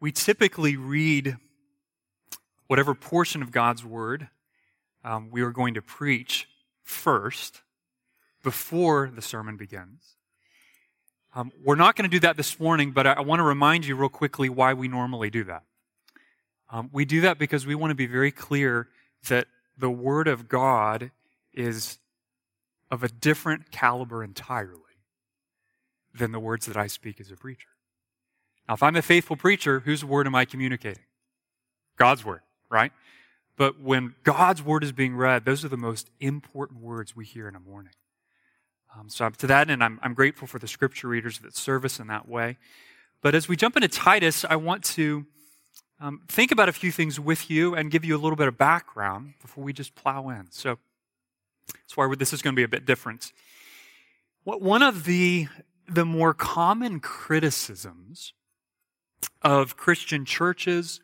we typically read whatever portion of God's Word um, we are going to preach first before the sermon begins. Um, we're not going to do that this morning, but I, I want to remind you real quickly why we normally do that. Um, we do that because we want to be very clear that the Word of God is of a different caliber entirely than the words that I speak as a preacher. Now, if I'm a faithful preacher, whose word am I communicating? God's word, right? But when God's word is being read, those are the most important words we hear in a morning. Um, so to that end, I'm, I'm grateful for the scripture readers that serve us in that way. But as we jump into Titus, I want to um, think about a few things with you and give you a little bit of background before we just plow in. So that's why this is going to be a bit different. What, one of the, the more common criticisms of Christian churches,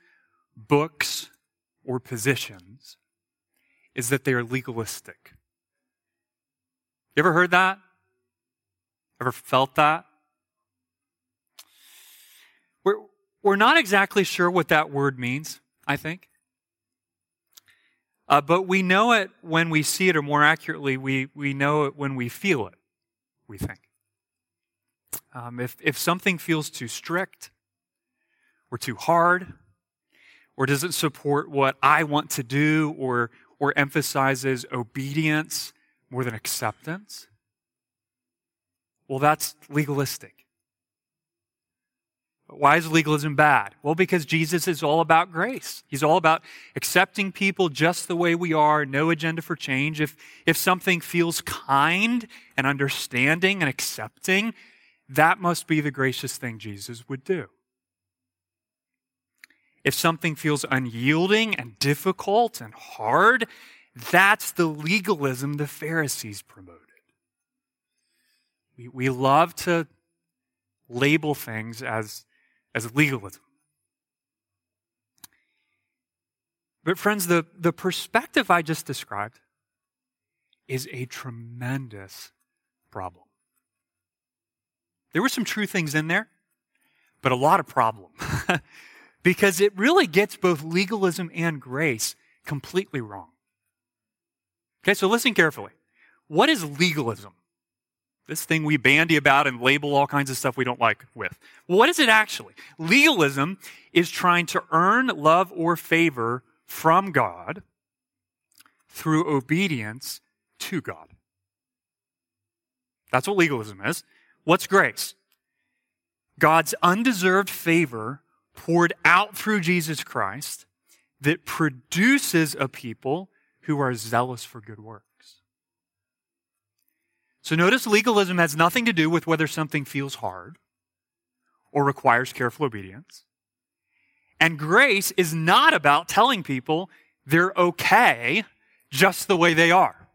books, or positions is that they are legalistic. You ever heard that? Ever felt that? We're, we're not exactly sure what that word means, I think. Uh, but we know it when we see it, or more accurately, we, we know it when we feel it, we think. Um, if, if something feels too strict, or too hard? Or does it support what I want to do or, or emphasizes obedience more than acceptance? Well, that's legalistic. Why is legalism bad? Well, because Jesus is all about grace. He's all about accepting people just the way we are, no agenda for change. If, if something feels kind and understanding and accepting, that must be the gracious thing Jesus would do. If something feels unyielding and difficult and hard, that's the legalism the Pharisees promoted. We, we love to label things as, as legalism. But, friends, the, the perspective I just described is a tremendous problem. There were some true things in there, but a lot of problem. because it really gets both legalism and grace completely wrong. Okay, so listen carefully. What is legalism? This thing we bandy about and label all kinds of stuff we don't like with. what is it actually? Legalism is trying to earn love or favor from God through obedience to God. That's what legalism is. What's grace? God's undeserved favor poured out through Jesus Christ that produces a people who are zealous for good works. So notice legalism has nothing to do with whether something feels hard or requires careful obedience. And grace is not about telling people they're okay just the way they are.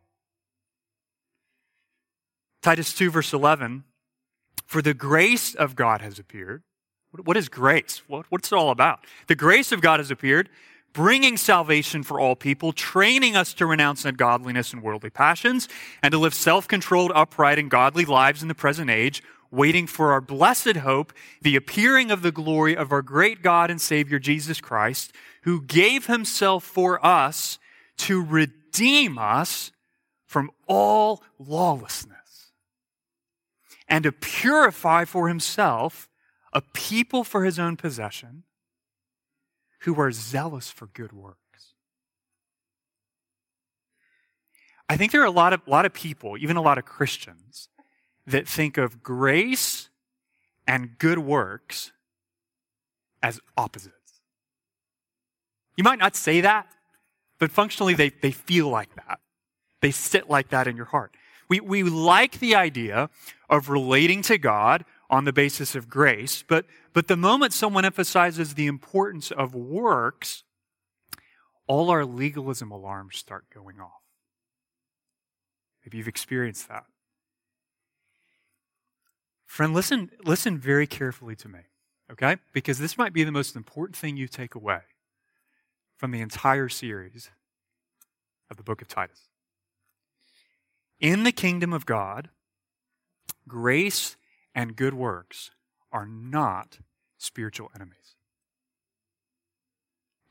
Titus 2 verse 11, for the grace of God has appeared what is grace? What's it all about? The grace of God has appeared, bringing salvation for all people, training us to renounce ungodliness and worldly passions, and to live self controlled, upright, and godly lives in the present age, waiting for our blessed hope, the appearing of the glory of our great God and Savior Jesus Christ, who gave himself for us to redeem us from all lawlessness and to purify for himself a people for his own possession who are zealous for good works. I think there are a lot of, lot of people, even a lot of Christians, that think of grace and good works as opposites. You might not say that, but functionally they, they feel like that. They sit like that in your heart. We, we like the idea of relating to God on the basis of grace. But, but the moment someone emphasizes the importance of works, all our legalism alarms start going off. Maybe you've experienced that. Friend, listen, listen very carefully to me, okay? Because this might be the most important thing you take away from the entire series of the book of Titus. In the kingdom of God, grace and good works are not spiritual enemies.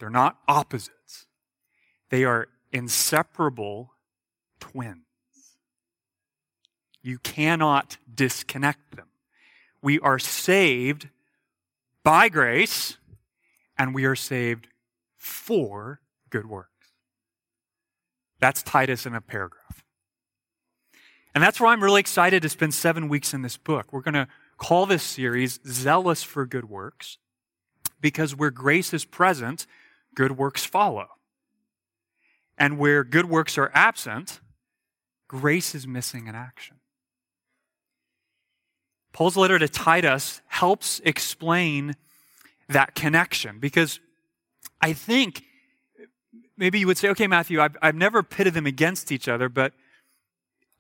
They're not opposites. They are inseparable twins. You cannot disconnect them. We are saved by grace, and we are saved for good works. That's Titus in a paragraph. And that's why I'm really excited to spend seven weeks in this book. We're going to call this series Zealous for Good Works because where grace is present, good works follow. And where good works are absent, grace is missing in action. Paul's letter to Titus helps explain that connection because I think maybe you would say, okay, Matthew, I've, I've never pitted them against each other, but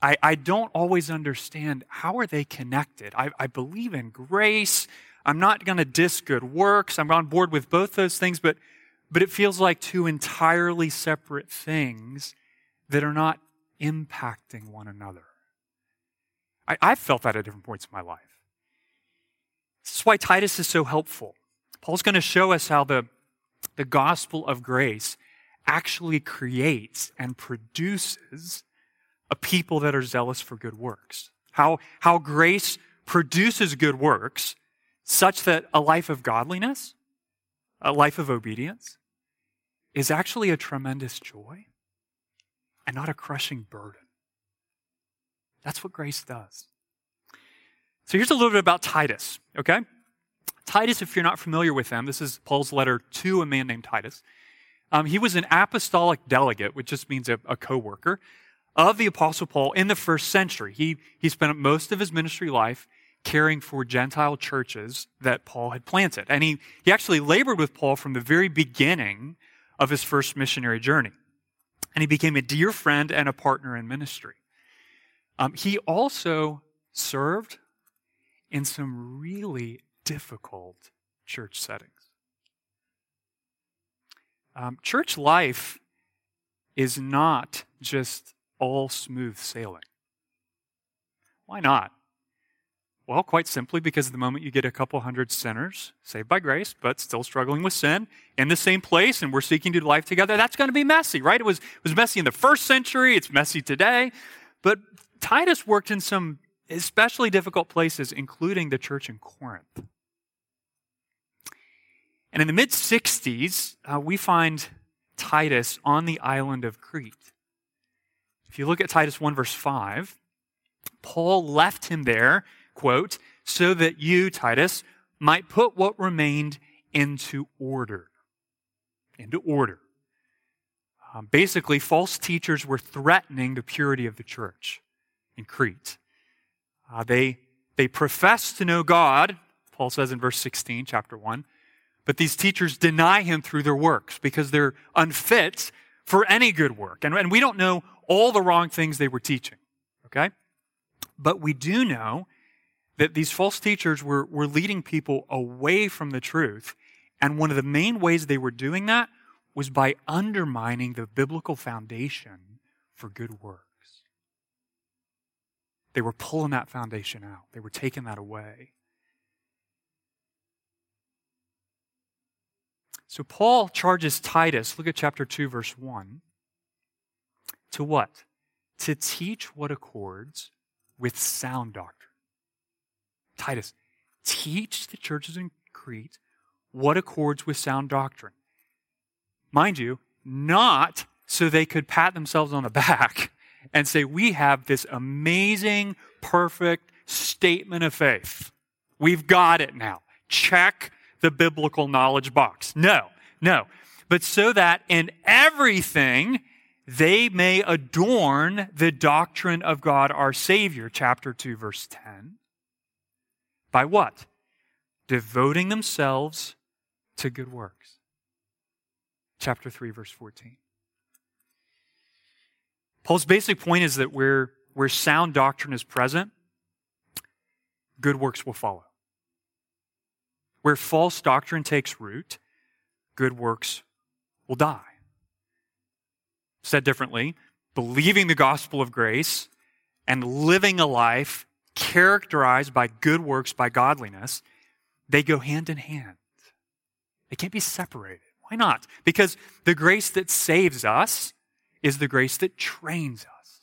I, I don't always understand how are they connected. I, I believe in grace. I'm not going to diss good works. I'm on board with both those things, but, but it feels like two entirely separate things that are not impacting one another. I, I've felt that at different points in my life. This is why Titus is so helpful. Paul's going to show us how the, the gospel of grace actually creates and produces a people that are zealous for good works. How, how grace produces good works such that a life of godliness, a life of obedience, is actually a tremendous joy and not a crushing burden. That's what grace does. So here's a little bit about Titus, okay? Titus, if you're not familiar with him, this is Paul's letter to a man named Titus. Um, he was an apostolic delegate, which just means a, a co worker of the Apostle Paul in the first century. He, he spent most of his ministry life caring for Gentile churches that Paul had planted. And he, he actually labored with Paul from the very beginning of his first missionary journey. And he became a dear friend and a partner in ministry. Um, he also served in some really difficult church settings. Um, church life is not just all smooth sailing. Why not? Well, quite simply because the moment you get a couple hundred sinners saved by grace, but still struggling with sin in the same place, and we're seeking to do life together, that's going to be messy, right? It was, it was messy in the first century, it's messy today. But Titus worked in some especially difficult places, including the church in Corinth. And in the mid 60s, uh, we find Titus on the island of Crete. If you look at Titus 1, verse 5, Paul left him there, quote, so that you, Titus, might put what remained into order. Into order. Um, basically, false teachers were threatening the purity of the church in Crete. Uh, they, they profess to know God, Paul says in verse 16, chapter 1, but these teachers deny him through their works because they're unfit for any good work. And, and we don't know all the wrong things they were teaching. Okay? But we do know that these false teachers were, were leading people away from the truth. And one of the main ways they were doing that was by undermining the biblical foundation for good works. They were pulling that foundation out, they were taking that away. So Paul charges Titus, look at chapter 2, verse 1, to what? To teach what accords with sound doctrine. Titus, teach the churches in Crete what accords with sound doctrine. Mind you, not so they could pat themselves on the back and say, We have this amazing, perfect statement of faith. We've got it now. Check the biblical knowledge box. No, no. But so that in everything they may adorn the doctrine of God our Savior, chapter 2, verse 10. By what? Devoting themselves to good works. Chapter 3, verse 14. Paul's basic point is that where, where sound doctrine is present, good works will follow. Where false doctrine takes root, good works will die. Said differently, believing the gospel of grace and living a life characterized by good works, by godliness, they go hand in hand. They can't be separated. Why not? Because the grace that saves us is the grace that trains us.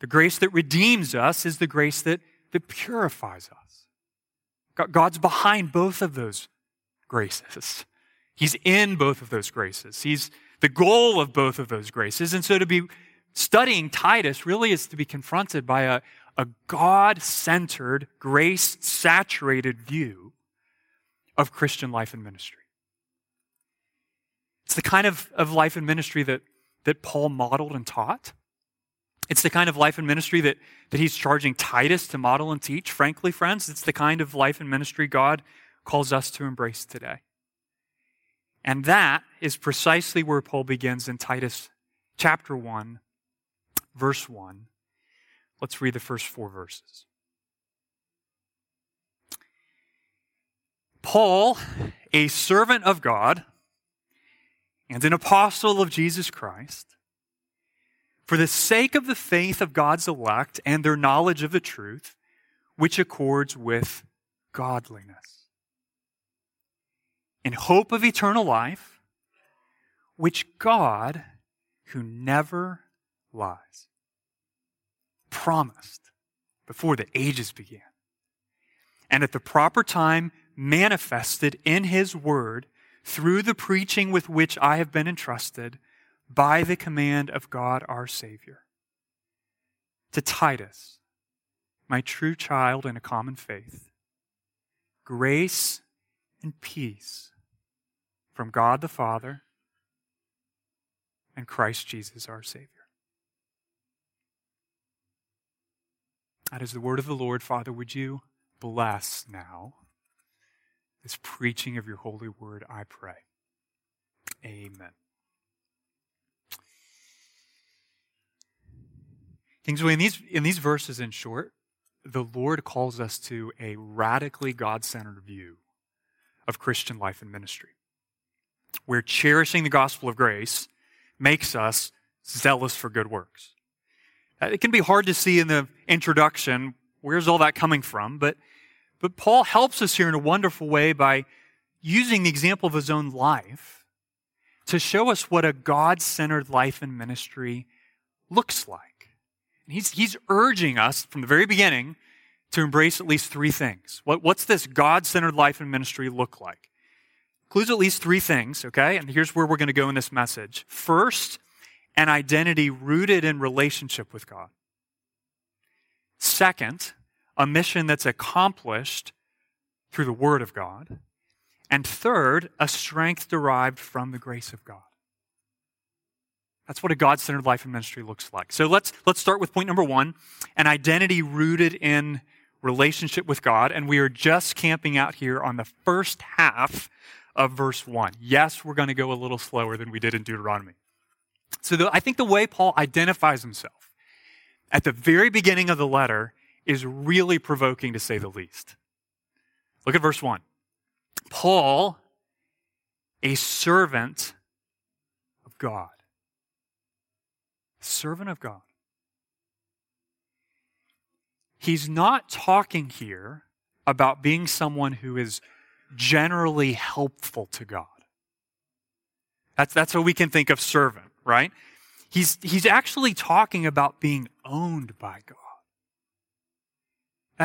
The grace that redeems us is the grace that, that purifies us. God's behind both of those graces. He's in both of those graces. He's the goal of both of those graces. And so to be studying Titus really is to be confronted by a, a God centered, grace saturated view of Christian life and ministry. It's the kind of, of life and ministry that, that Paul modeled and taught. It's the kind of life and ministry that, that he's charging Titus to model and teach. Frankly, friends, it's the kind of life and ministry God calls us to embrace today. And that is precisely where Paul begins in Titus chapter 1, verse 1. Let's read the first four verses. Paul, a servant of God and an apostle of Jesus Christ, for the sake of the faith of God's elect and their knowledge of the truth, which accords with godliness, in hope of eternal life, which God, who never lies, promised before the ages began, and at the proper time manifested in his word through the preaching with which I have been entrusted by the command of God our Savior. To Titus, my true child in a common faith, grace and peace from God the Father and Christ Jesus our Savior. That is the word of the Lord. Father, would you bless now? this preaching of your holy word, I pray. Amen. Kingsway, in these, in these verses, in short, the Lord calls us to a radically God centered view of Christian life and ministry, where cherishing the gospel of grace makes us zealous for good works. Uh, it can be hard to see in the introduction where's all that coming from, but but Paul helps us here in a wonderful way by using the example of his own life to show us what a God centered life and ministry looks like. He's, he's urging us from the very beginning to embrace at least three things. What, what's this God centered life and ministry look like? Includes at least three things, okay? And here's where we're going to go in this message. First, an identity rooted in relationship with God. Second, a mission that's accomplished through the Word of God. And third, a strength derived from the grace of God. That's what a God centered life and ministry looks like. So let's, let's start with point number one an identity rooted in relationship with God. And we are just camping out here on the first half of verse one. Yes, we're going to go a little slower than we did in Deuteronomy. So the, I think the way Paul identifies himself at the very beginning of the letter is really provoking to say the least. Look at verse 1. Paul, a servant of God. Servant of God. He's not talking here about being someone who is generally helpful to God. That's, that's what we can think of servant, right? He's, he's actually talking about being owned by God.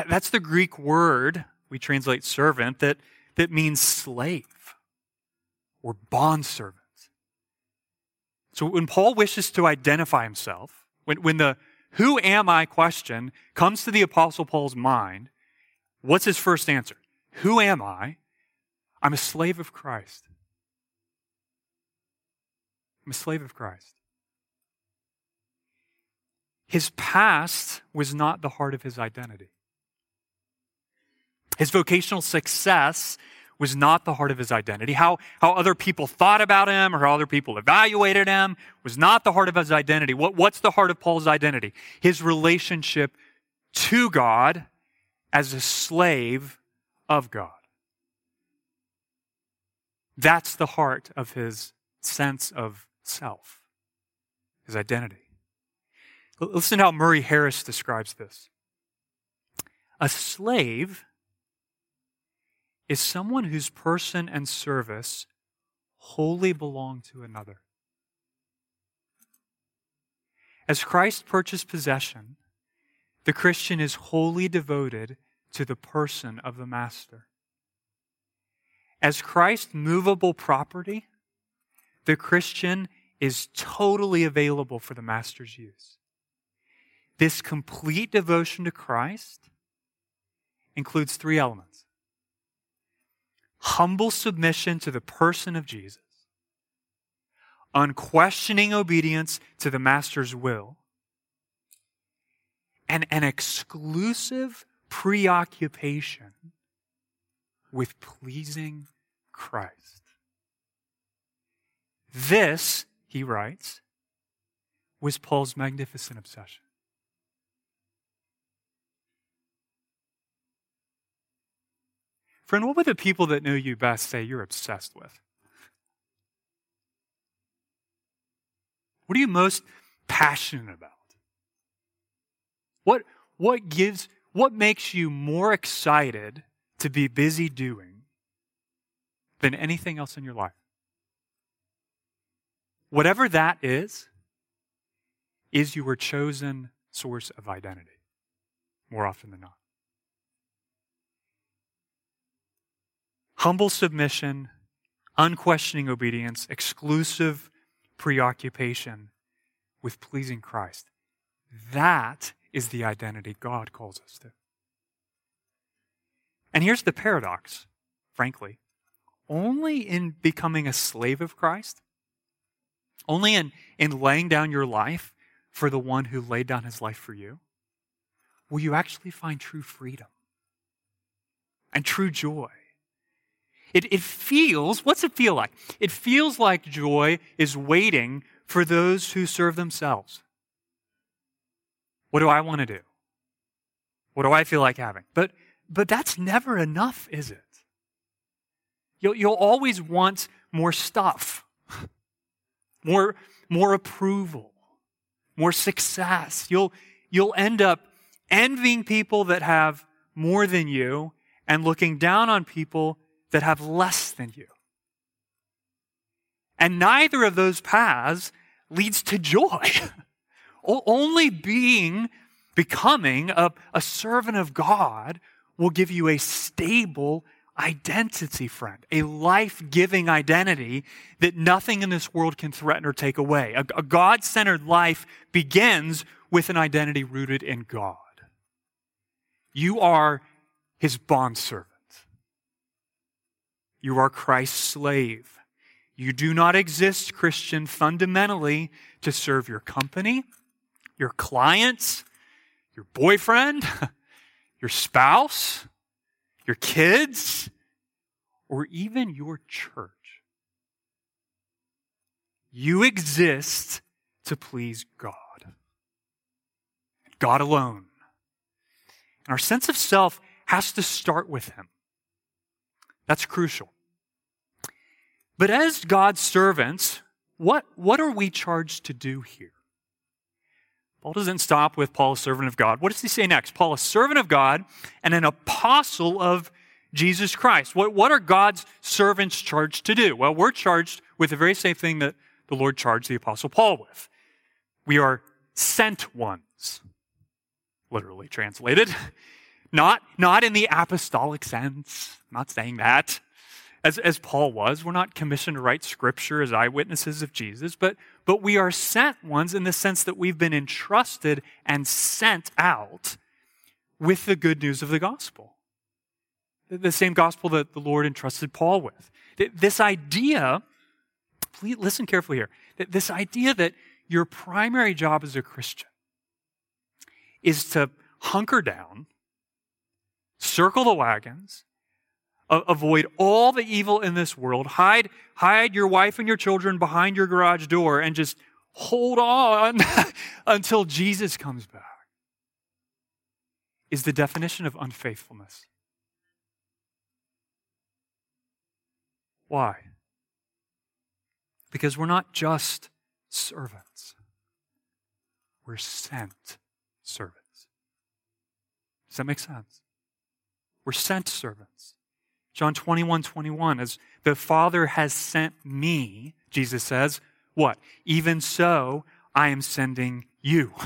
That's the Greek word we translate servant that, that means slave or bondservant. So when Paul wishes to identify himself, when, when the who am I question comes to the Apostle Paul's mind, what's his first answer? Who am I? I'm a slave of Christ. I'm a slave of Christ. His past was not the heart of his identity. His vocational success was not the heart of his identity. How, how other people thought about him or how other people evaluated him was not the heart of his identity. What, what's the heart of Paul's identity? His relationship to God as a slave of God. That's the heart of his sense of self, his identity. Listen to how Murray Harris describes this. A slave is someone whose person and service wholly belong to another. As Christ purchased possession, the Christian is wholly devoted to the person of the Master. As Christ's movable property, the Christian is totally available for the Master's use. This complete devotion to Christ includes three elements. Humble submission to the person of Jesus, unquestioning obedience to the Master's will, and an exclusive preoccupation with pleasing Christ. This, he writes, was Paul's magnificent obsession. Friend, what would the people that know you best say you're obsessed with? What are you most passionate about? What, what gives, what makes you more excited to be busy doing than anything else in your life? Whatever that is, is your chosen source of identity more often than not. Humble submission, unquestioning obedience, exclusive preoccupation with pleasing Christ. That is the identity God calls us to. And here's the paradox, frankly. Only in becoming a slave of Christ, only in, in laying down your life for the one who laid down his life for you, will you actually find true freedom and true joy it, it feels, what's it feel like? It feels like joy is waiting for those who serve themselves. What do I want to do? What do I feel like having? But, but that's never enough, is it? You'll, you'll always want more stuff, more, more approval, more success. You'll, you'll end up envying people that have more than you and looking down on people that have less than you. And neither of those paths leads to joy. Only being, becoming a, a servant of God will give you a stable identity, friend, a life giving identity that nothing in this world can threaten or take away. A, a God centered life begins with an identity rooted in God. You are his bondservant. You are Christ's slave. You do not exist, Christian, fundamentally to serve your company, your clients, your boyfriend, your spouse, your kids, or even your church. You exist to please God. God alone. And our sense of self has to start with Him. That's crucial. But as God's servants, what, what are we charged to do here? Paul doesn't stop with Paul, a servant of God. What does he say next? Paul, a servant of God and an apostle of Jesus Christ. What, what are God's servants charged to do? Well, we're charged with the very same thing that the Lord charged the apostle Paul with. We are sent ones, literally translated. Not, not in the apostolic sense. I'm not saying that. As, as Paul was, we're not commissioned to write scripture as eyewitnesses of Jesus, but, but we are sent ones in the sense that we've been entrusted and sent out with the good news of the gospel. The same gospel that the Lord entrusted Paul with. This idea, please listen carefully here, that this idea that your primary job as a Christian is to hunker down circle the wagons, avoid all the evil in this world, hide, hide your wife and your children behind your garage door, and just hold on until Jesus comes back, is the definition of unfaithfulness. Why? Because we're not just servants, we're sent servants. Does that make sense? We're sent servants. John 21, 21, as the Father has sent me, Jesus says, what? Even so, I am sending you.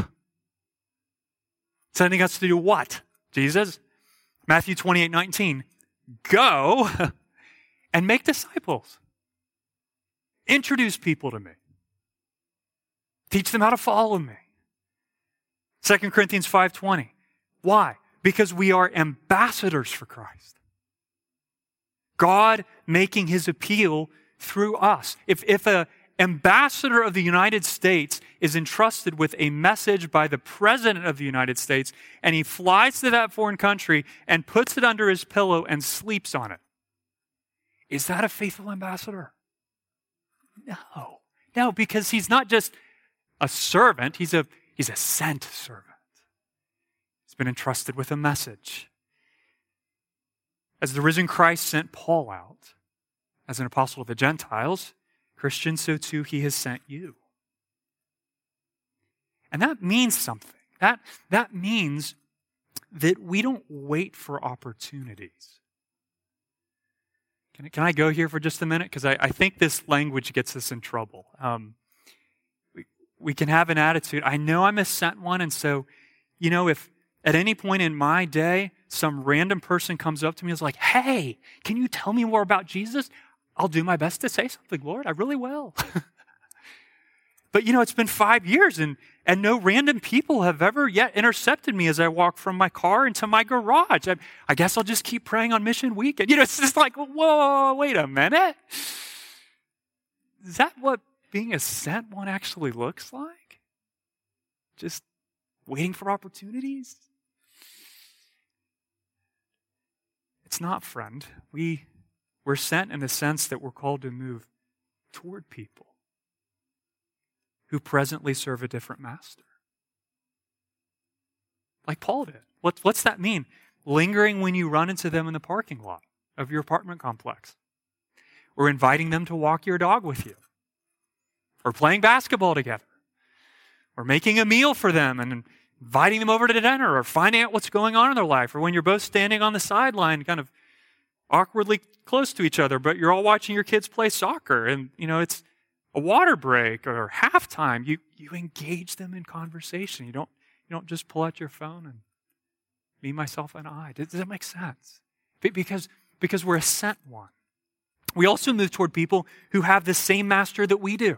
Sending us to do what? Jesus? Matthew 28, 19. Go and make disciples. Introduce people to me. Teach them how to follow me. 2 Corinthians 5:20. Why? Because we are ambassadors for Christ. God making his appeal through us. If, if a ambassador of the United States is entrusted with a message by the president of the United States and he flies to that foreign country and puts it under his pillow and sleeps on it, is that a faithful ambassador? No. No, because he's not just a servant, he's a, he's a sent servant. He's been entrusted with a message. As the risen Christ sent Paul out as an apostle of the Gentiles, Christians, so too he has sent you. And that means something. That, that means that we don't wait for opportunities. Can, can I go here for just a minute? Because I, I think this language gets us in trouble. Um, we, we can have an attitude, I know I'm a sent one, and so, you know, if at any point in my day, some random person comes up to me and is like, hey, can you tell me more about Jesus? I'll do my best to say something, Lord. I really will. but you know, it's been five years and, and no random people have ever yet intercepted me as I walk from my car into my garage. I, I guess I'll just keep praying on mission weekend. You know, it's just like, whoa, wait a minute. Is that what being a sent one actually looks like? Just waiting for opportunities? Not, friend. We, we're sent in the sense that we're called to move toward people who presently serve a different master. Like Paul did. What, what's that mean? Lingering when you run into them in the parking lot of your apartment complex, or inviting them to walk your dog with you, or playing basketball together, or making a meal for them and inviting them over to dinner or finding out what's going on in their life, or when you're both standing on the sideline, kind of awkwardly close to each other, but you're all watching your kids play soccer, and you know it's a water break or halftime. You you engage them in conversation. You don't you don't just pull out your phone and me, myself, and I. Does, does that make sense? Because because we're a sent one. We also move toward people who have the same master that we do.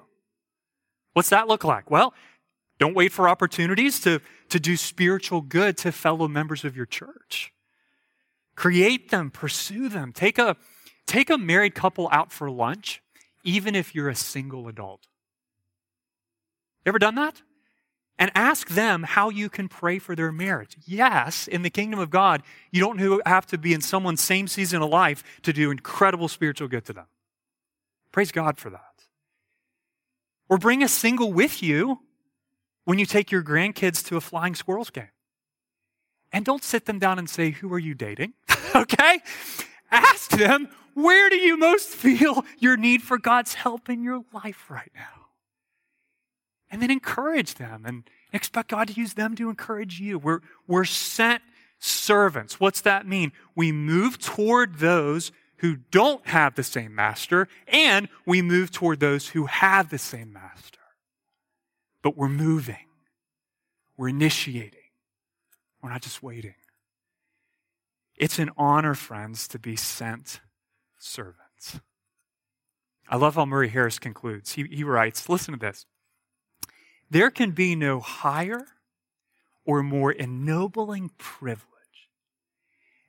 What's that look like? Well, don't wait for opportunities to, to do spiritual good to fellow members of your church. Create them, pursue them. Take a, take a married couple out for lunch, even if you're a single adult. Ever done that? And ask them how you can pray for their marriage. Yes, in the kingdom of God, you don't have to be in someone's same season of life to do incredible spiritual good to them. Praise God for that. Or bring a single with you when you take your grandkids to a flying squirrels game. And don't sit them down and say, Who are you dating? okay? Ask them, Where do you most feel your need for God's help in your life right now? And then encourage them and expect God to use them to encourage you. We're, we're sent servants. What's that mean? We move toward those who don't have the same master, and we move toward those who have the same master but we're moving. We're initiating. We're not just waiting. It's an honor, friends, to be sent servants. I love how Murray Harris concludes. He, he writes, listen to this. There can be no higher or more ennobling privilege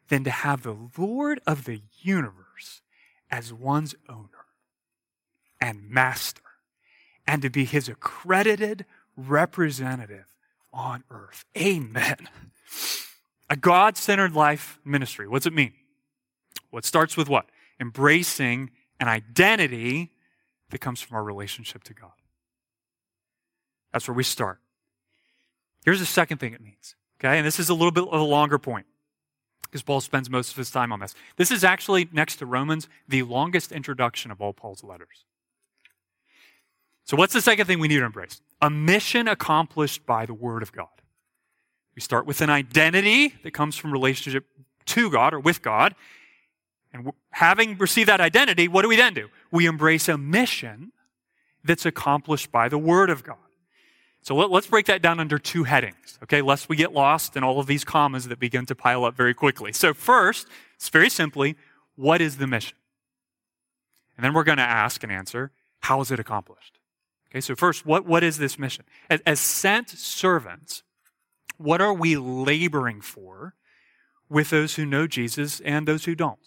than to have the Lord of the universe as one's owner and master and to be his accredited representative on earth. Amen. A God centered life ministry. What's it mean? Well, it starts with what? Embracing an identity that comes from our relationship to God. That's where we start. Here's the second thing it means. Okay, and this is a little bit of a longer point because Paul spends most of his time on this. This is actually, next to Romans, the longest introduction of all Paul's letters. So, what's the second thing we need to embrace? A mission accomplished by the Word of God. We start with an identity that comes from relationship to God or with God. And having received that identity, what do we then do? We embrace a mission that's accomplished by the Word of God. So let, us break that down under two headings, okay, lest we get lost in all of these commas that begin to pile up very quickly. So, first, it's very simply, what is the mission? And then we're going to ask and answer, how is it accomplished? Okay, so first, what, what is this mission? As, as sent servants, what are we laboring for with those who know Jesus and those who don't?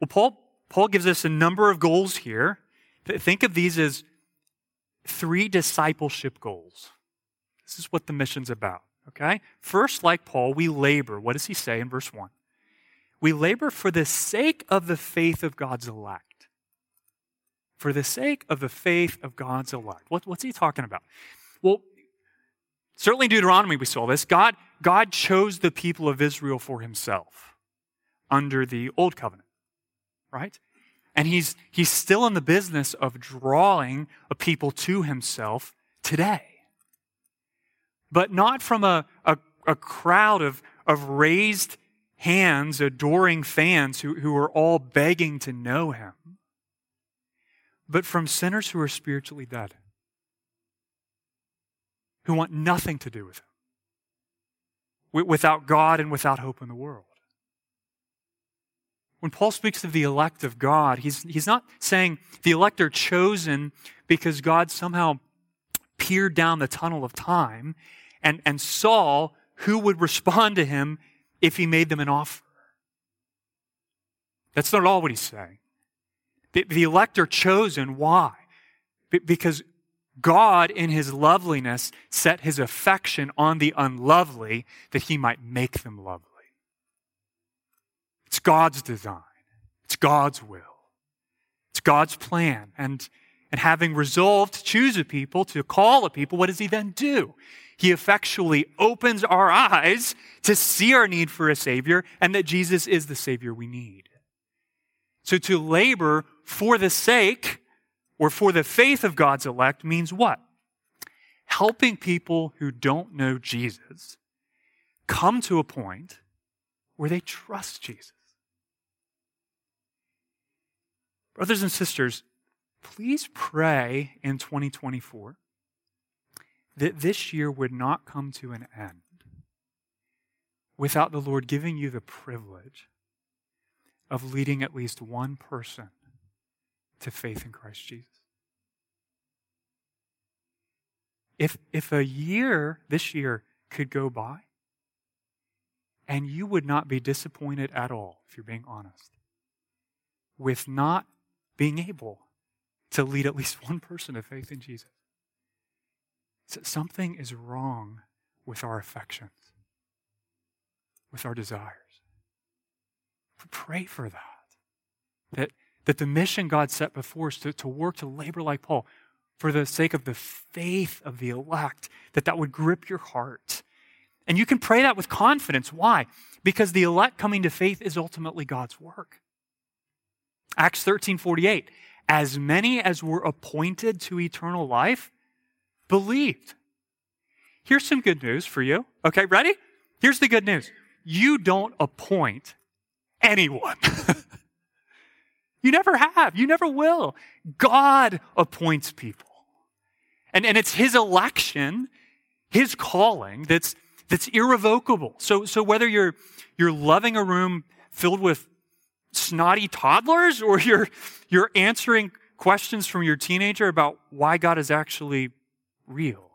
Well, Paul, Paul gives us a number of goals here. Think of these as three discipleship goals. This is what the mission's about, okay? First, like Paul, we labor. What does he say in verse 1? We labor for the sake of the faith of God's elect. For the sake of the faith of God's elect. What, what's he talking about? Well, certainly in Deuteronomy we saw this. God, God chose the people of Israel for himself under the old covenant, right? And he's, he's still in the business of drawing a people to himself today. But not from a, a, a crowd of, of raised hands, adoring fans who, who are all begging to know him, but from sinners who are spiritually dead, who want nothing to do with him, without God and without hope in the world when Paul speaks of the elect of God, he's, he's not saying the elect are chosen because God somehow peered down the tunnel of time and, and saw who would respond to him if he made them an offer. That's not all what he's saying. The, the elect are chosen. Why? B- because God, in his loveliness, set his affection on the unlovely that he might make them lovely. It's God's design. It's God's will. It's God's plan. And, and having resolved to choose a people, to call a people, what does he then do? He effectually opens our eyes to see our need for a Savior and that Jesus is the Savior we need. So to labor for the sake or for the faith of God's elect means what? Helping people who don't know Jesus come to a point where they trust Jesus. Brothers and sisters, please pray in 2024 that this year would not come to an end without the Lord giving you the privilege of leading at least one person to faith in Christ Jesus. If, if a year, this year, could go by, and you would not be disappointed at all, if you're being honest, with not being able to lead at least one person to faith in Jesus. So something is wrong with our affections, with our desires. Pray for that. That, that the mission God set before us to, to work, to labor like Paul, for the sake of the faith of the elect, that that would grip your heart. And you can pray that with confidence. Why? Because the elect coming to faith is ultimately God's work. Acts 13 48. As many as were appointed to eternal life believed. Here's some good news for you. Okay, ready? Here's the good news you don't appoint anyone. you never have, you never will. God appoints people. And, and it's His election, His calling that's, that's irrevocable. So, so whether you're, you're loving a room filled with snotty toddlers or you're, you're answering questions from your teenager about why God is actually real.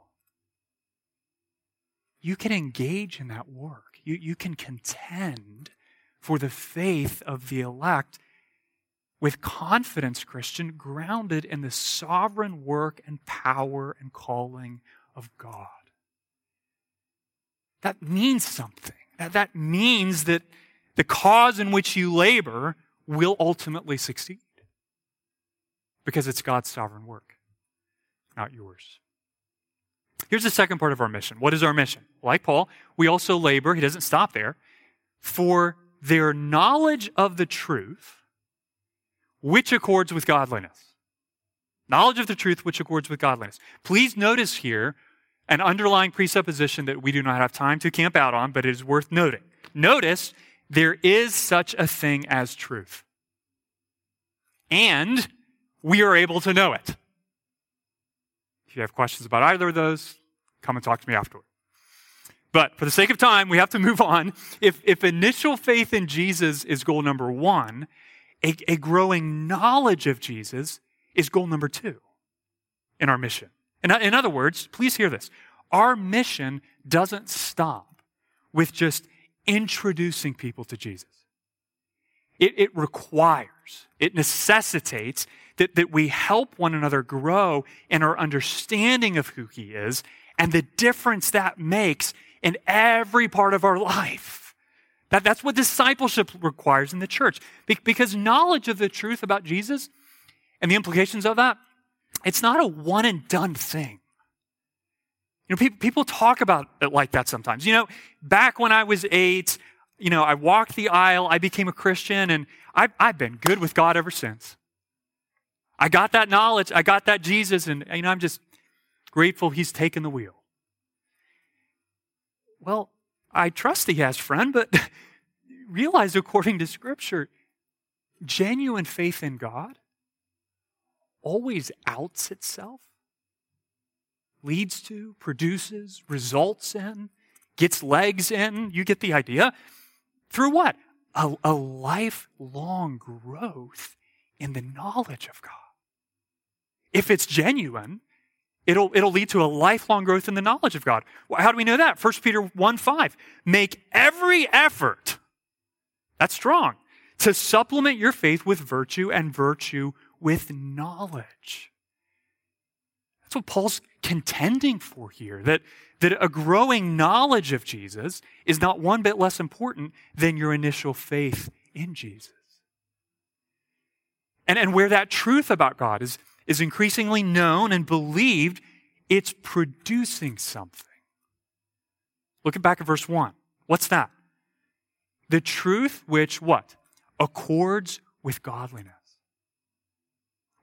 You can engage in that work. You, you can contend for the faith of the elect with confidence, Christian, grounded in the sovereign work and power and calling of God. That means something. That, that means that the cause in which you labor will ultimately succeed because it's God's sovereign work, not yours. Here's the second part of our mission. What is our mission? Like Paul, we also labor, he doesn't stop there, for their knowledge of the truth which accords with godliness. Knowledge of the truth which accords with godliness. Please notice here an underlying presupposition that we do not have time to camp out on, but it is worth noting. Notice there is such a thing as truth. And we are able to know it. If you have questions about either of those, come and talk to me afterward. But for the sake of time, we have to move on. If, if initial faith in Jesus is goal number one, a, a growing knowledge of Jesus is goal number two in our mission. In, in other words, please hear this. Our mission doesn't stop with just introducing people to Jesus. It, it requires, it necessitates that, that we help one another grow in our understanding of who He is and the difference that makes in every part of our life. That, that's what discipleship requires in the church. Be, because knowledge of the truth about Jesus and the implications of that, it's not a one and done thing. You know, people, people talk about it like that sometimes. You know, back when I was eight, you know, I walked the aisle, I became a Christian, and I've, I've been good with God ever since. I got that knowledge, I got that Jesus, and, you know, I'm just grateful He's taken the wheel. Well, I trust He has, friend, but realize according to Scripture, genuine faith in God always outs itself leads to, produces, results in, gets legs in. You get the idea. Through what? A, a lifelong growth in the knowledge of God. If it's genuine, it'll, it'll lead to a lifelong growth in the knowledge of God. How do we know that? 1 Peter 1 5. Make every effort, that's strong, to supplement your faith with virtue and virtue with knowledge. That's what Paul's contending for here that, that a growing knowledge of Jesus is not one bit less important than your initial faith in Jesus. And, and where that truth about God is, is increasingly known and believed, it's producing something. Look back at verse 1. What's that? The truth which what? Accords with godliness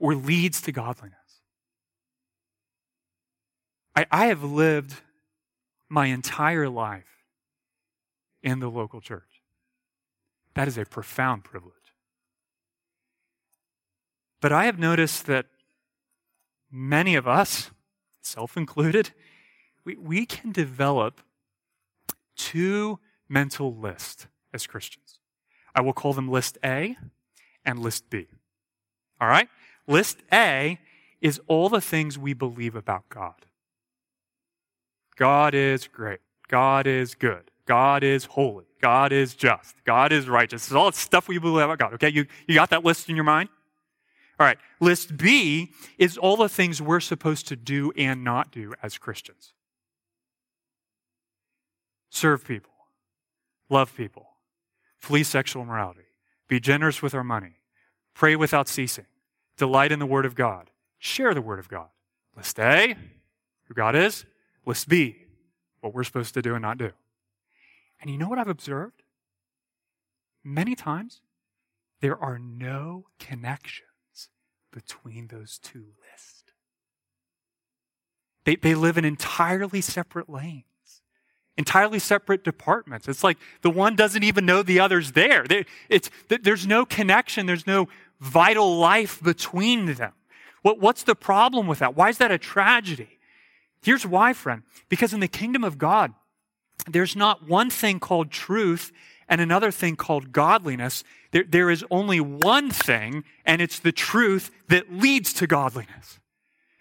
or leads to godliness. I, I have lived my entire life in the local church. That is a profound privilege. But I have noticed that many of us, self included, we, we can develop two mental lists as Christians. I will call them list A and list B. All right? List A is all the things we believe about God. God is great. God is good. God is holy. God is just. God is righteous. It's all the stuff we believe about God. Okay, you, you got that list in your mind? All right, list B is all the things we're supposed to do and not do as Christians. Serve people, love people, flee sexual immorality, be generous with our money, pray without ceasing, delight in the Word of God, share the Word of God. List A, who God is, List B, what we're supposed to do and not do. And you know what I've observed? Many times, there are no connections between those two lists. They, they live in entirely separate lanes, entirely separate departments. It's like the one doesn't even know the other's there. They, it's, there's no connection, there's no vital life between them. What, what's the problem with that? Why is that a tragedy? Here's why, friend. Because in the kingdom of God, there's not one thing called truth and another thing called godliness. There, there is only one thing, and it's the truth that leads to godliness.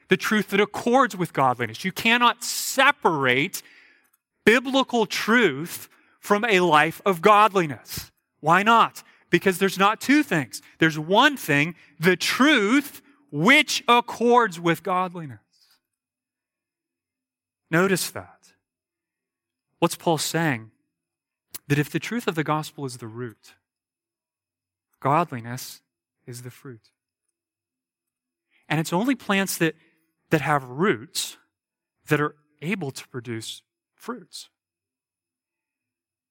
The truth that accords with godliness. You cannot separate biblical truth from a life of godliness. Why not? Because there's not two things. There's one thing, the truth which accords with godliness. Notice that. What's Paul saying? That if the truth of the gospel is the root, godliness is the fruit. And it's only plants that, that have roots that are able to produce fruits.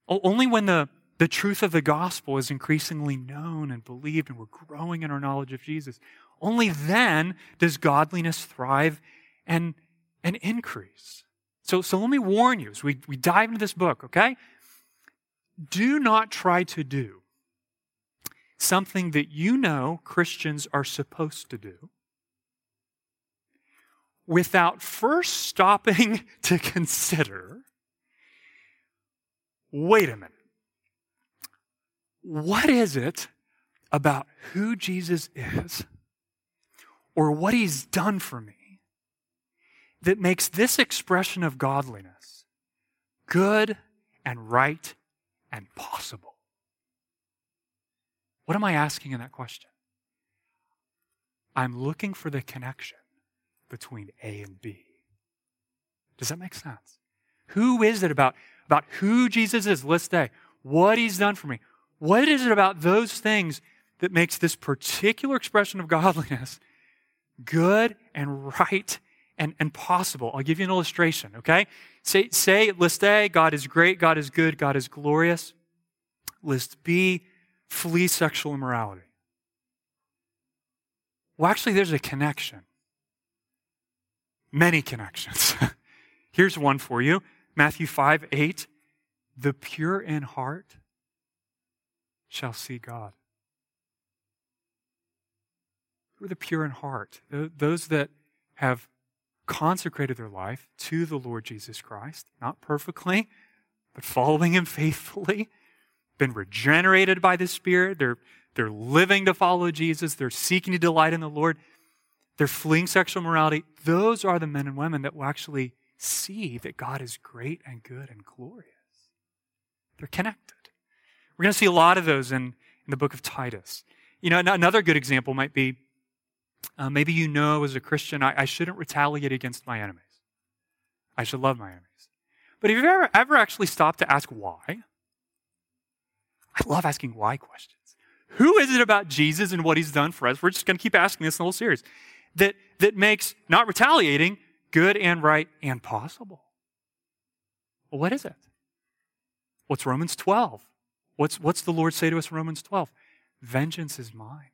Only when the, the truth of the gospel is increasingly known and believed and we're growing in our knowledge of Jesus, only then does godliness thrive and, and increase. So, so let me warn you as we, we dive into this book, okay? Do not try to do something that you know Christians are supposed to do without first stopping to consider wait a minute. What is it about who Jesus is or what he's done for me that makes this expression of godliness good and right and possible? What am I asking in that question? I'm looking for the connection between A and B. Does that make sense? Who is it about, about who Jesus is? Let's say, What he's done for me. What is it about those things that makes this particular expression of godliness good and right and, and possible? I'll give you an illustration, okay? Say, say list A, God is great, God is good, God is glorious. List B, flee sexual immorality. Well, actually, there's a connection. Many connections. Here's one for you Matthew 5 8. The pure in heart shall see God. Who are the pure in heart? Those that have consecrated their life to the Lord Jesus Christ, not perfectly, but following Him faithfully, been regenerated by the Spirit. They're, they're living to follow Jesus. They're seeking to delight in the Lord. They're fleeing sexual morality. Those are the men and women that will actually see that God is great and good and glorious. They're connected. We're going to see a lot of those in, in the book of Titus. You know, another good example might be uh, maybe you know as a Christian, I, I shouldn't retaliate against my enemies. I should love my enemies. But have you ever, ever actually stopped to ask why? I love asking why questions. Who is it about Jesus and what he's done for us? We're just going to keep asking this in the whole series. That, that makes not retaliating good and right and possible. Well, what is it? What's Romans 12? What's, what's the Lord say to us in Romans 12? Vengeance is mine.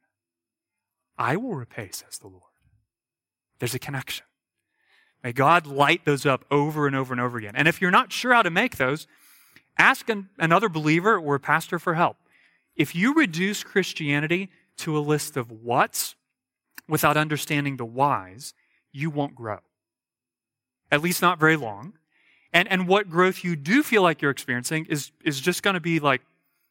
I will repay, says the Lord. There's a connection. May God light those up over and over and over again. And if you're not sure how to make those, ask an, another believer or a pastor for help. If you reduce Christianity to a list of what's without understanding the whys, you won't grow. At least not very long. And, and what growth you do feel like you're experiencing is, is just going to be like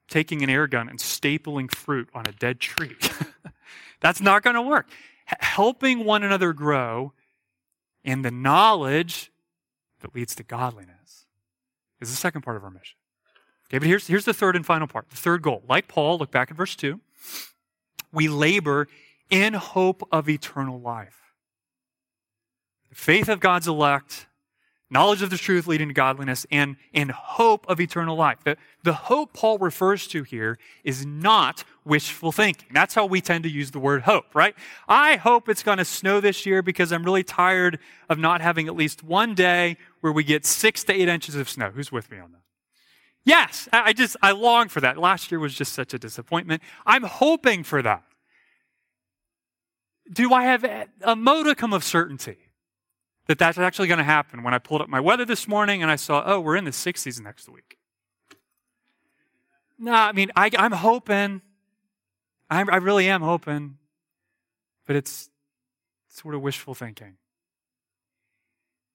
taking an air gun and stapling fruit on a dead tree. That's not going to work. Helping one another grow in the knowledge that leads to godliness is the second part of our mission. Okay, but here's, here's the third and final part. The third goal. Like Paul, look back at verse 2. We labor in hope of eternal life. The faith of God's elect knowledge of the truth leading to godliness, and in hope of eternal life. The, the hope Paul refers to here is not wishful thinking. That's how we tend to use the word hope, right? I hope it's going to snow this year because I'm really tired of not having at least one day where we get six to eight inches of snow. Who's with me on that? Yes, I just, I long for that. Last year was just such a disappointment. I'm hoping for that. Do I have a modicum of certainty? that that's actually going to happen when I pulled up my weather this morning and I saw, oh, we're in the 60s next week. No, I mean, I, am hoping. I, I really am hoping. But it's sort of wishful thinking.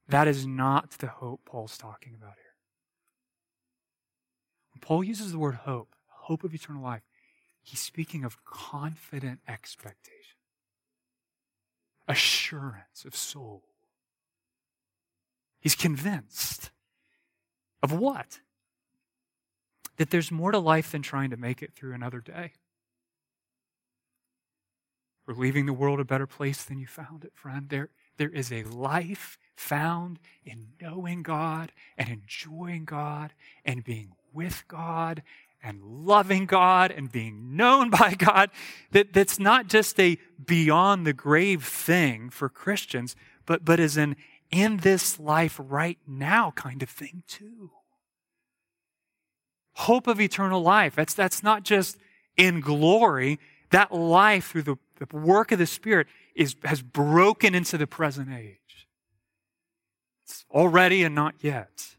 That is not the hope Paul's talking about here. When Paul uses the word hope, hope of eternal life, he's speaking of confident expectation, assurance of soul. He's convinced. Of what? That there's more to life than trying to make it through another day. We're leaving the world a better place than you found it, friend. There, there is a life found in knowing God and enjoying God and being with God and loving God and being known by God. That, that's not just a beyond the grave thing for Christians, but, but is an in this life right now kind of thing, too. Hope of eternal life. That's, that's not just in glory. That life through the, the work of the Spirit is, has broken into the present age. It's already and not yet.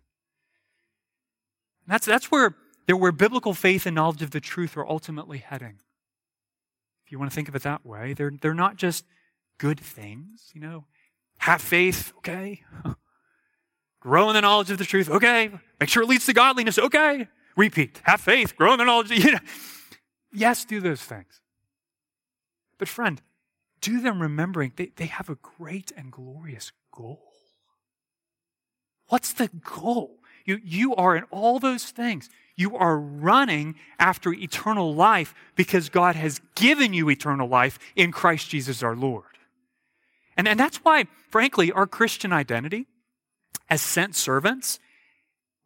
That's, that's where they're where biblical faith and knowledge of the truth are ultimately heading. If you want to think of it that way, they're, they're not just good things, you know. Have faith, okay. Grow in the knowledge of the truth, okay. Make sure it leads to godliness, okay. Repeat. Have faith, grow in the knowledge, you know. Yes, do those things. But friend, do them remembering they, they have a great and glorious goal. What's the goal? You, you are in all those things. You are running after eternal life because God has given you eternal life in Christ Jesus our Lord. And, and that's why, frankly, our Christian identity as sent servants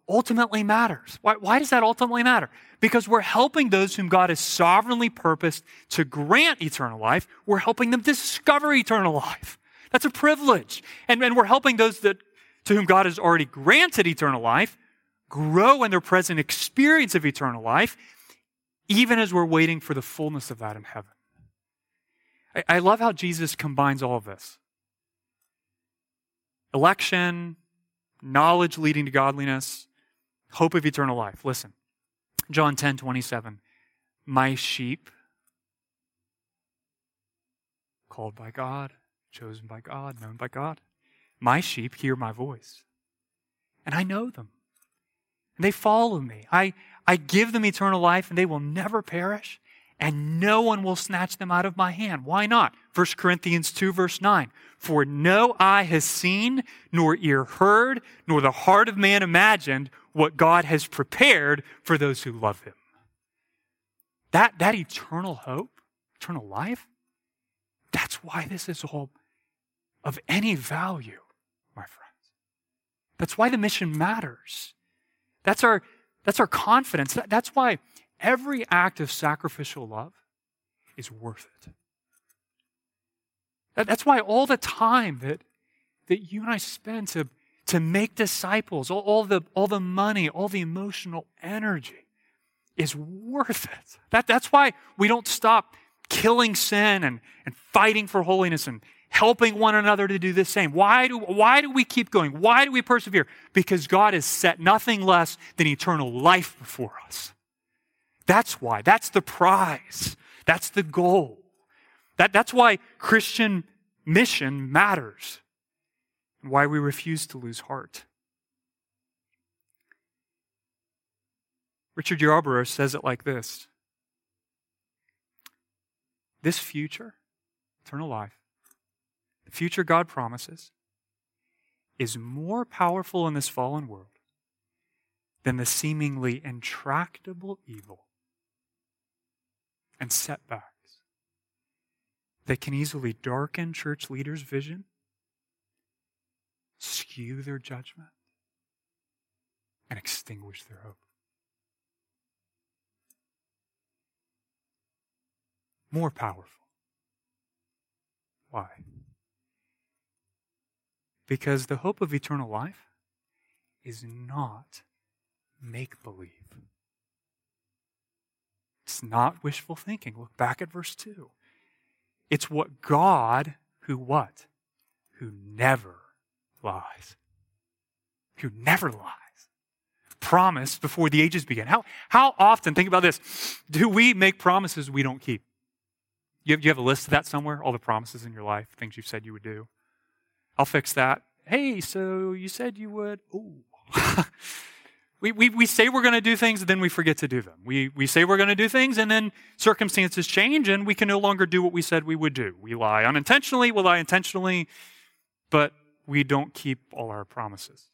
ultimately matters. Why, why does that ultimately matter? Because we're helping those whom God has sovereignly purposed to grant eternal life. We're helping them discover eternal life. That's a privilege. And, and we're helping those that, to whom God has already granted eternal life grow in their present experience of eternal life, even as we're waiting for the fullness of that in heaven. I, I love how Jesus combines all of this election, knowledge leading to godliness, hope of eternal life. Listen, John 10 27. My sheep, called by God, chosen by God, known by God, my sheep hear my voice, and I know them and they follow me. I, I give them eternal life and they will never perish and no one will snatch them out of my hand. Why not? 1 Corinthians 2 verse 9. For no eye has seen, nor ear heard, nor the heart of man imagined what God has prepared for those who love him. That, that eternal hope, eternal life, that's why this is all of any value, my friends. That's why the mission matters. That's our, that's our confidence. That's why every act of sacrificial love is worth it. That's why all the time that, that you and I spend to, to make disciples, all, all, the, all the money, all the emotional energy is worth it. That, that's why we don't stop killing sin and, and fighting for holiness and, helping one another to do the same. Why do, why do we keep going? Why do we persevere? Because God has set nothing less than eternal life before us. That's why. That's the prize. That's the goal. That, that's why Christian mission matters why we refuse to lose heart. Richard Yarbrough says it like this This future, eternal life, the future God promises, is more powerful in this fallen world than the seemingly intractable evil and setbacks that can easily darken church leaders' vision, skew their judgment, and extinguish their hope. More powerful. Why? Because the hope of eternal life is not make believe. It's not wishful thinking. Look back at verse 2. It's what God, who what? Who never lies. Who never lies. Promised before the ages began. How, how often, think about this, do we make promises we don't keep? You have, you have a list of that somewhere? All the promises in your life, things you've said you would do? I'll fix that. Hey, so you said you would. Ooh. we, we, we say we're going to do things, and then we forget to do them. We, we say we're going to do things, and then circumstances change, and we can no longer do what we said we would do. We lie unintentionally, we lie intentionally, but we don't keep all our promises.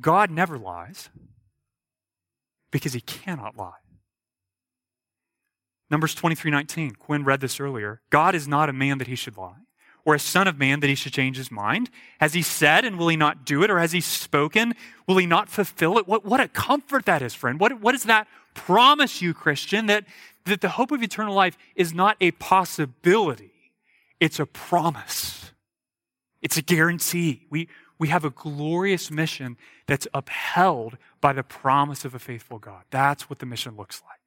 God never lies because he cannot lie. Numbers 23:19. Quinn read this earlier. God is not a man that he should lie or a son of man that he should change his mind? Has he said and will he not do it? Or has he spoken? Will he not fulfill it? What, what a comfort that is, friend. What, what does that promise you, Christian? That, that the hope of eternal life is not a possibility, it's a promise, it's a guarantee. We, we have a glorious mission that's upheld by the promise of a faithful God. That's what the mission looks like.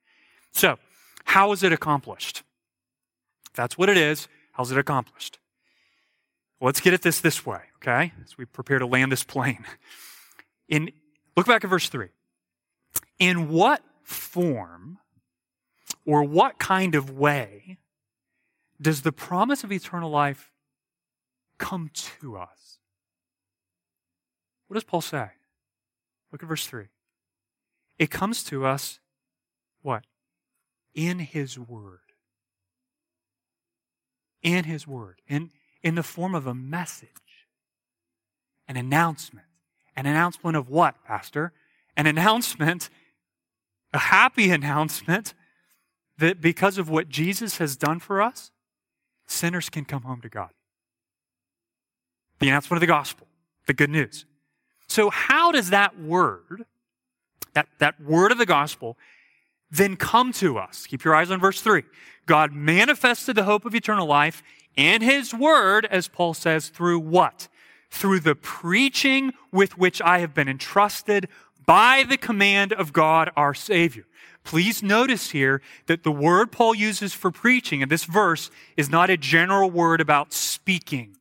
So, how is it accomplished? that's what it is. How's it accomplished? Well, Let's get at this this way, okay? As we prepare to land this plane. In Look back at verse 3. In what form or what kind of way does the promise of eternal life come to us? What does Paul say? Look at verse 3. It comes to us, what? In his word. In his word. In, in the form of a message. An announcement. An announcement of what, Pastor? An announcement, a happy announcement that because of what Jesus has done for us, sinners can come home to God. The announcement of the gospel, the good news. So, how does that word, that, that word of the gospel, then come to us? Keep your eyes on verse 3. God manifested the hope of eternal life in his word, as Paul says, through what? Through the preaching with which I have been entrusted by the command of God our Savior. Please notice here that the word Paul uses for preaching in this verse is not a general word about speaking.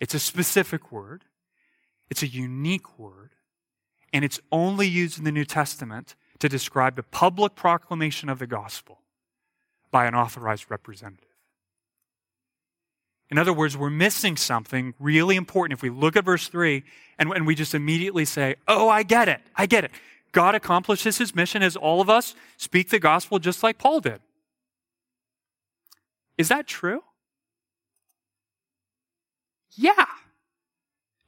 It's a specific word. It's a unique word. And it's only used in the New Testament to describe the public proclamation of the gospel by an authorized representative. In other words, we're missing something really important if we look at verse 3 and, and we just immediately say, Oh, I get it. I get it. God accomplishes his mission as all of us speak the gospel just like Paul did. Is that true? Yeah.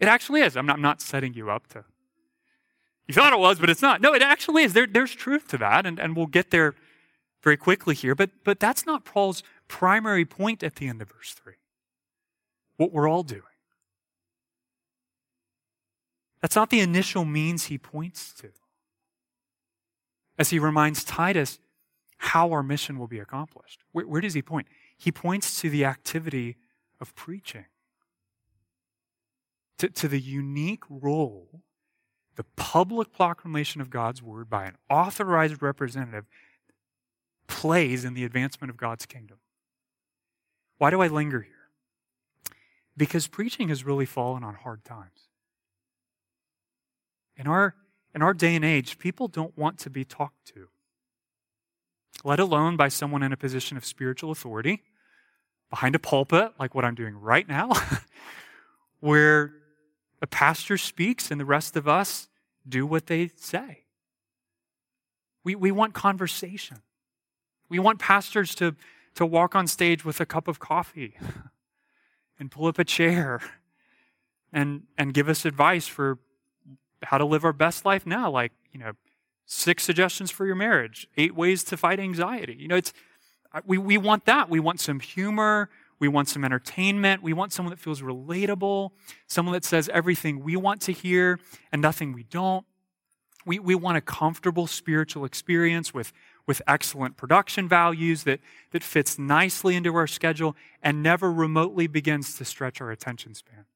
It actually is. I'm not, I'm not setting you up to. You thought it was, but it's not. No, it actually is. There, there's truth to that, and, and we'll get there very quickly here. But, but that's not Paul's primary point at the end of verse 3. What we're all doing. That's not the initial means he points to as he reminds Titus how our mission will be accomplished. Where, where, does he point? He points to the activity of preaching, to, to the unique role the public proclamation of God's word by an authorized representative plays in the advancement of God's kingdom. Why do I linger here? Because preaching has really fallen on hard times. In our in our day and age, people don't want to be talked to, let alone by someone in a position of spiritual authority behind a pulpit, like what I'm doing right now, where a pastor speaks and the rest of us do what they say. We, we want conversation. We want pastors to, to walk on stage with a cup of coffee and pull up a chair and, and give us advice for how to live our best life now, like, you know, six suggestions for your marriage, eight ways to fight anxiety. You know, it's, we, we want that. We want some humor. We want some entertainment. We want someone that feels relatable, someone that says everything we want to hear and nothing we don't. We, we want a comfortable spiritual experience with, with excellent production values that, that fits nicely into our schedule and never remotely begins to stretch our attention span.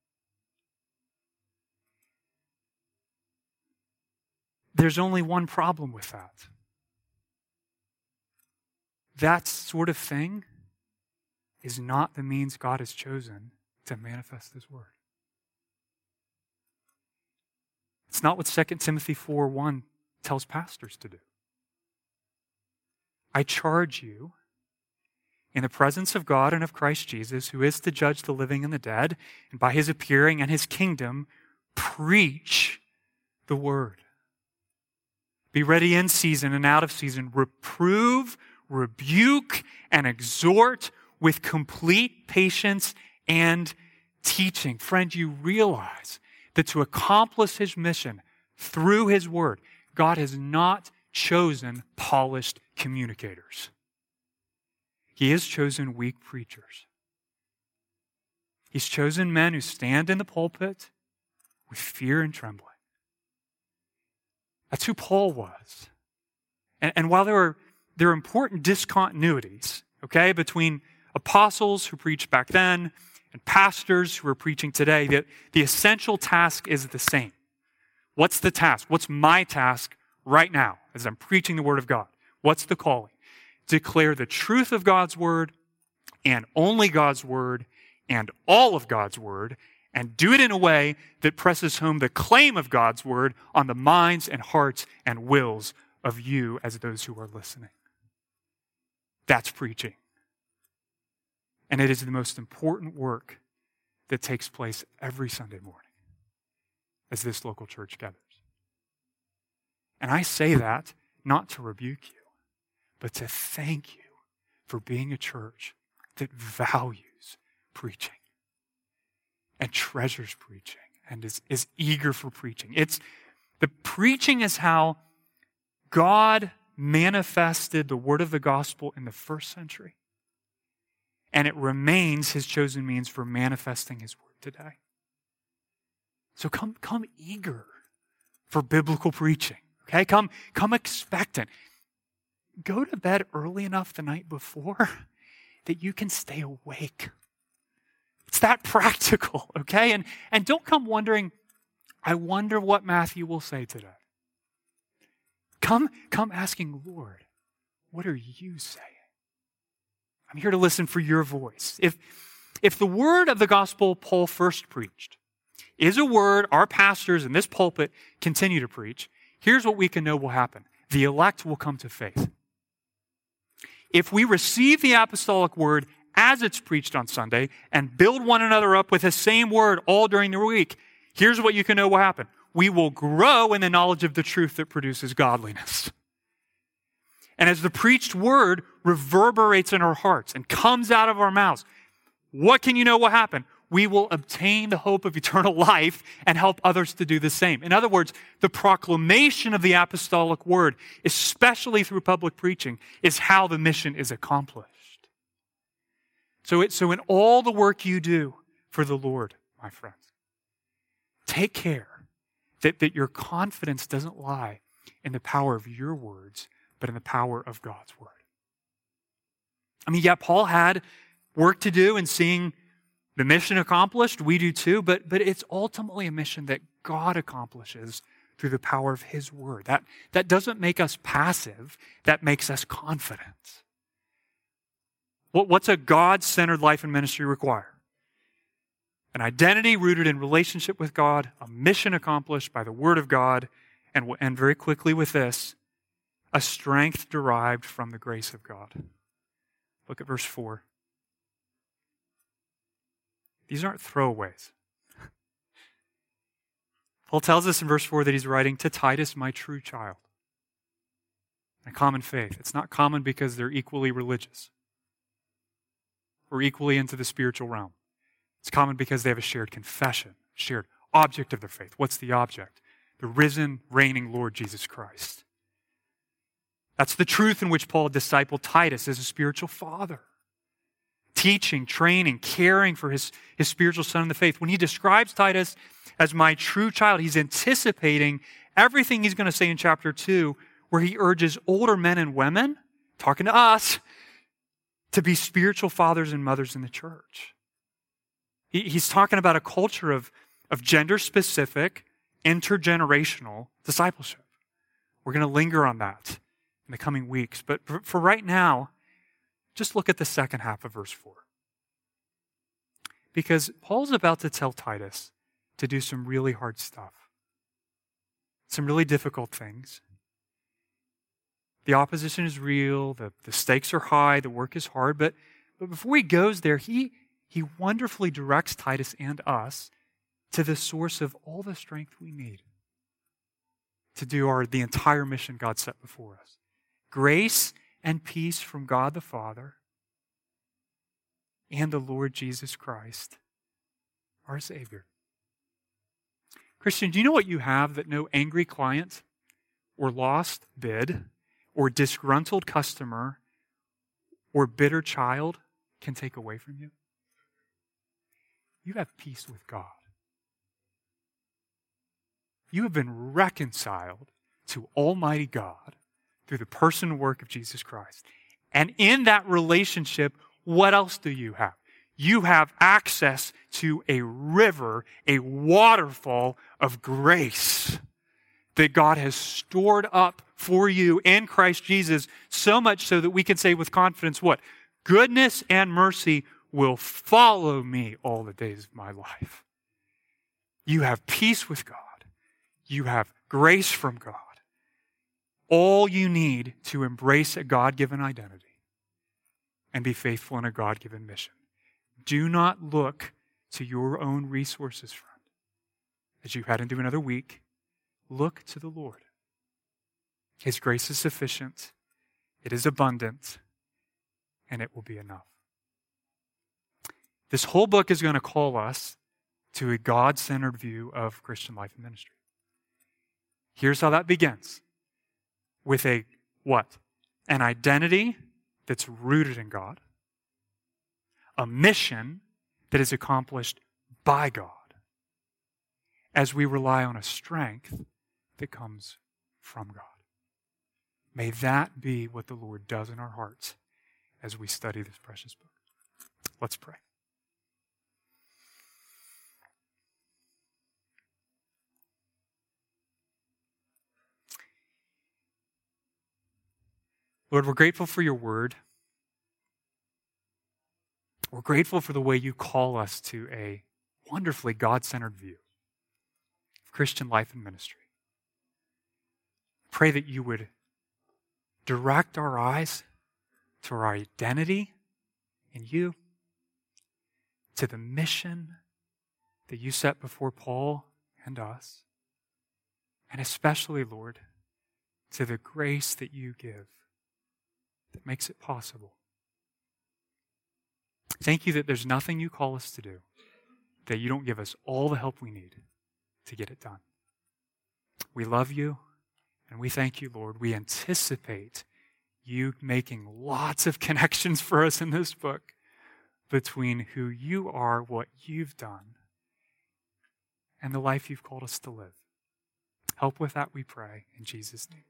There's only one problem with that. That sort of thing is not the means God has chosen to manifest His Word. It's not what 2 Timothy 4 1 tells pastors to do. I charge you in the presence of God and of Christ Jesus, who is to judge the living and the dead, and by his appearing and his kingdom, preach the word. Be ready in season and out of season. Reprove, rebuke, and exhort with complete patience and teaching. Friend, you realize that to accomplish his mission through his word, God has not chosen polished communicators. He has chosen weak preachers. He's chosen men who stand in the pulpit with fear and trembling. That's who Paul was. And, and while there are, there important discontinuities, okay, between apostles who preached back then and pastors who are preaching today, that the essential task is the same. What's the task? What's my task right now as I'm preaching the Word of God? What's the calling? Declare the truth of God's Word and only God's Word and all of God's Word and do it in a way that presses home the claim of God's word on the minds and hearts and wills of you as those who are listening. That's preaching. And it is the most important work that takes place every Sunday morning as this local church gathers. And I say that not to rebuke you, but to thank you for being a church that values preaching and treasures preaching and is, is eager for preaching. It's the preaching is how God manifested the word of the gospel in the first century. And it remains his chosen means for manifesting his word today. So come, come eager for biblical preaching. Okay? Come, come expectant. Go to bed early enough the night before that you can stay awake. It's that practical, okay? And, and don't come wondering, I wonder what Matthew will say today. Come, come asking, Lord, what are you saying? I'm here to listen for your voice. If, if the word of the gospel Paul first preached is a word our pastors in this pulpit continue to preach, here's what we can know will happen. The elect will come to faith. If we receive the apostolic word as it's preached on Sunday and build one another up with the same word all during the week, here's what you can know will happen. We will grow in the knowledge of the truth that produces godliness. And as the preached word reverberates in our hearts and comes out of our mouths, what can you know will happen? We will obtain the hope of eternal life and help others to do the same. In other words, the proclamation of the apostolic word, especially through public preaching, is how the mission is accomplished. So, it, so in all the work you do for the Lord, my friends, take care that, that your confidence doesn't lie in the power of your words, but in the power of God's word. I mean, yeah, Paul had work to do in seeing the mission accomplished. We do too, but, but it's ultimately a mission that God accomplishes through the power of his word. That, that doesn't make us passive, that makes us confident. What, what's a God centered life and ministry require? An identity rooted in relationship with God, a mission accomplished by the Word of God, and, and very quickly with this, a strength derived from the grace of God. Look at verse 4. These aren't throwaways. Paul tells us in verse 4 that he's writing to Titus, my true child. A common faith. It's not common because they're equally religious or equally into the spiritual realm. It's common because they have a shared confession, shared object of their faith. What's the object? The risen, reigning Lord Jesus Christ. That's the truth in which Paul discipled Titus as a spiritual father. Teaching, training, caring for his, his spiritual son in the faith. When he describes Titus as my true child, he's anticipating everything he's going to say in chapter 2, where he urges older men and women, talking to us, to be spiritual fathers and mothers in the church. He's talking about a culture of, of gender specific, intergenerational discipleship. We're going to linger on that in the coming weeks. But for right now, just look at the second half of verse 4. Because Paul's about to tell Titus to do some really hard stuff, some really difficult things. The opposition is real, the, the stakes are high, the work is hard, but, but before he goes there, he, he wonderfully directs Titus and us to the source of all the strength we need to do our, the entire mission God set before us. Grace and peace from God the Father and the Lord Jesus Christ, our Savior. Christian, do you know what you have that no angry client or lost bid or disgruntled customer or bitter child can take away from you? You have peace with God. You have been reconciled to Almighty God through the person and work of Jesus Christ. And in that relationship, what else do you have? You have access to a river, a waterfall of grace that God has stored up for you in Christ Jesus, so much so that we can say with confidence, what? Goodness and mercy will follow me all the days of my life. You have peace with God. You have grace from God. All you need to embrace a God given identity and be faithful in a God given mission. Do not look to your own resources, friend. As you head into another week, look to the Lord. His grace is sufficient, it is abundant, and it will be enough. This whole book is going to call us to a God centered view of Christian life and ministry. Here's how that begins with a what? An identity that's rooted in God, a mission that is accomplished by God, as we rely on a strength that comes from God. May that be what the Lord does in our hearts as we study this precious book. Let's pray. Lord, we're grateful for your word. We're grateful for the way you call us to a wonderfully God centered view of Christian life and ministry. Pray that you would direct our eyes to our identity in you, to the mission that you set before Paul and us, and especially, Lord, to the grace that you give that makes it possible. Thank you that there's nothing you call us to do that you don't give us all the help we need to get it done. We love you and we thank you, Lord. We anticipate you making lots of connections for us in this book between who you are, what you've done, and the life you've called us to live. Help with that, we pray, in Jesus' name.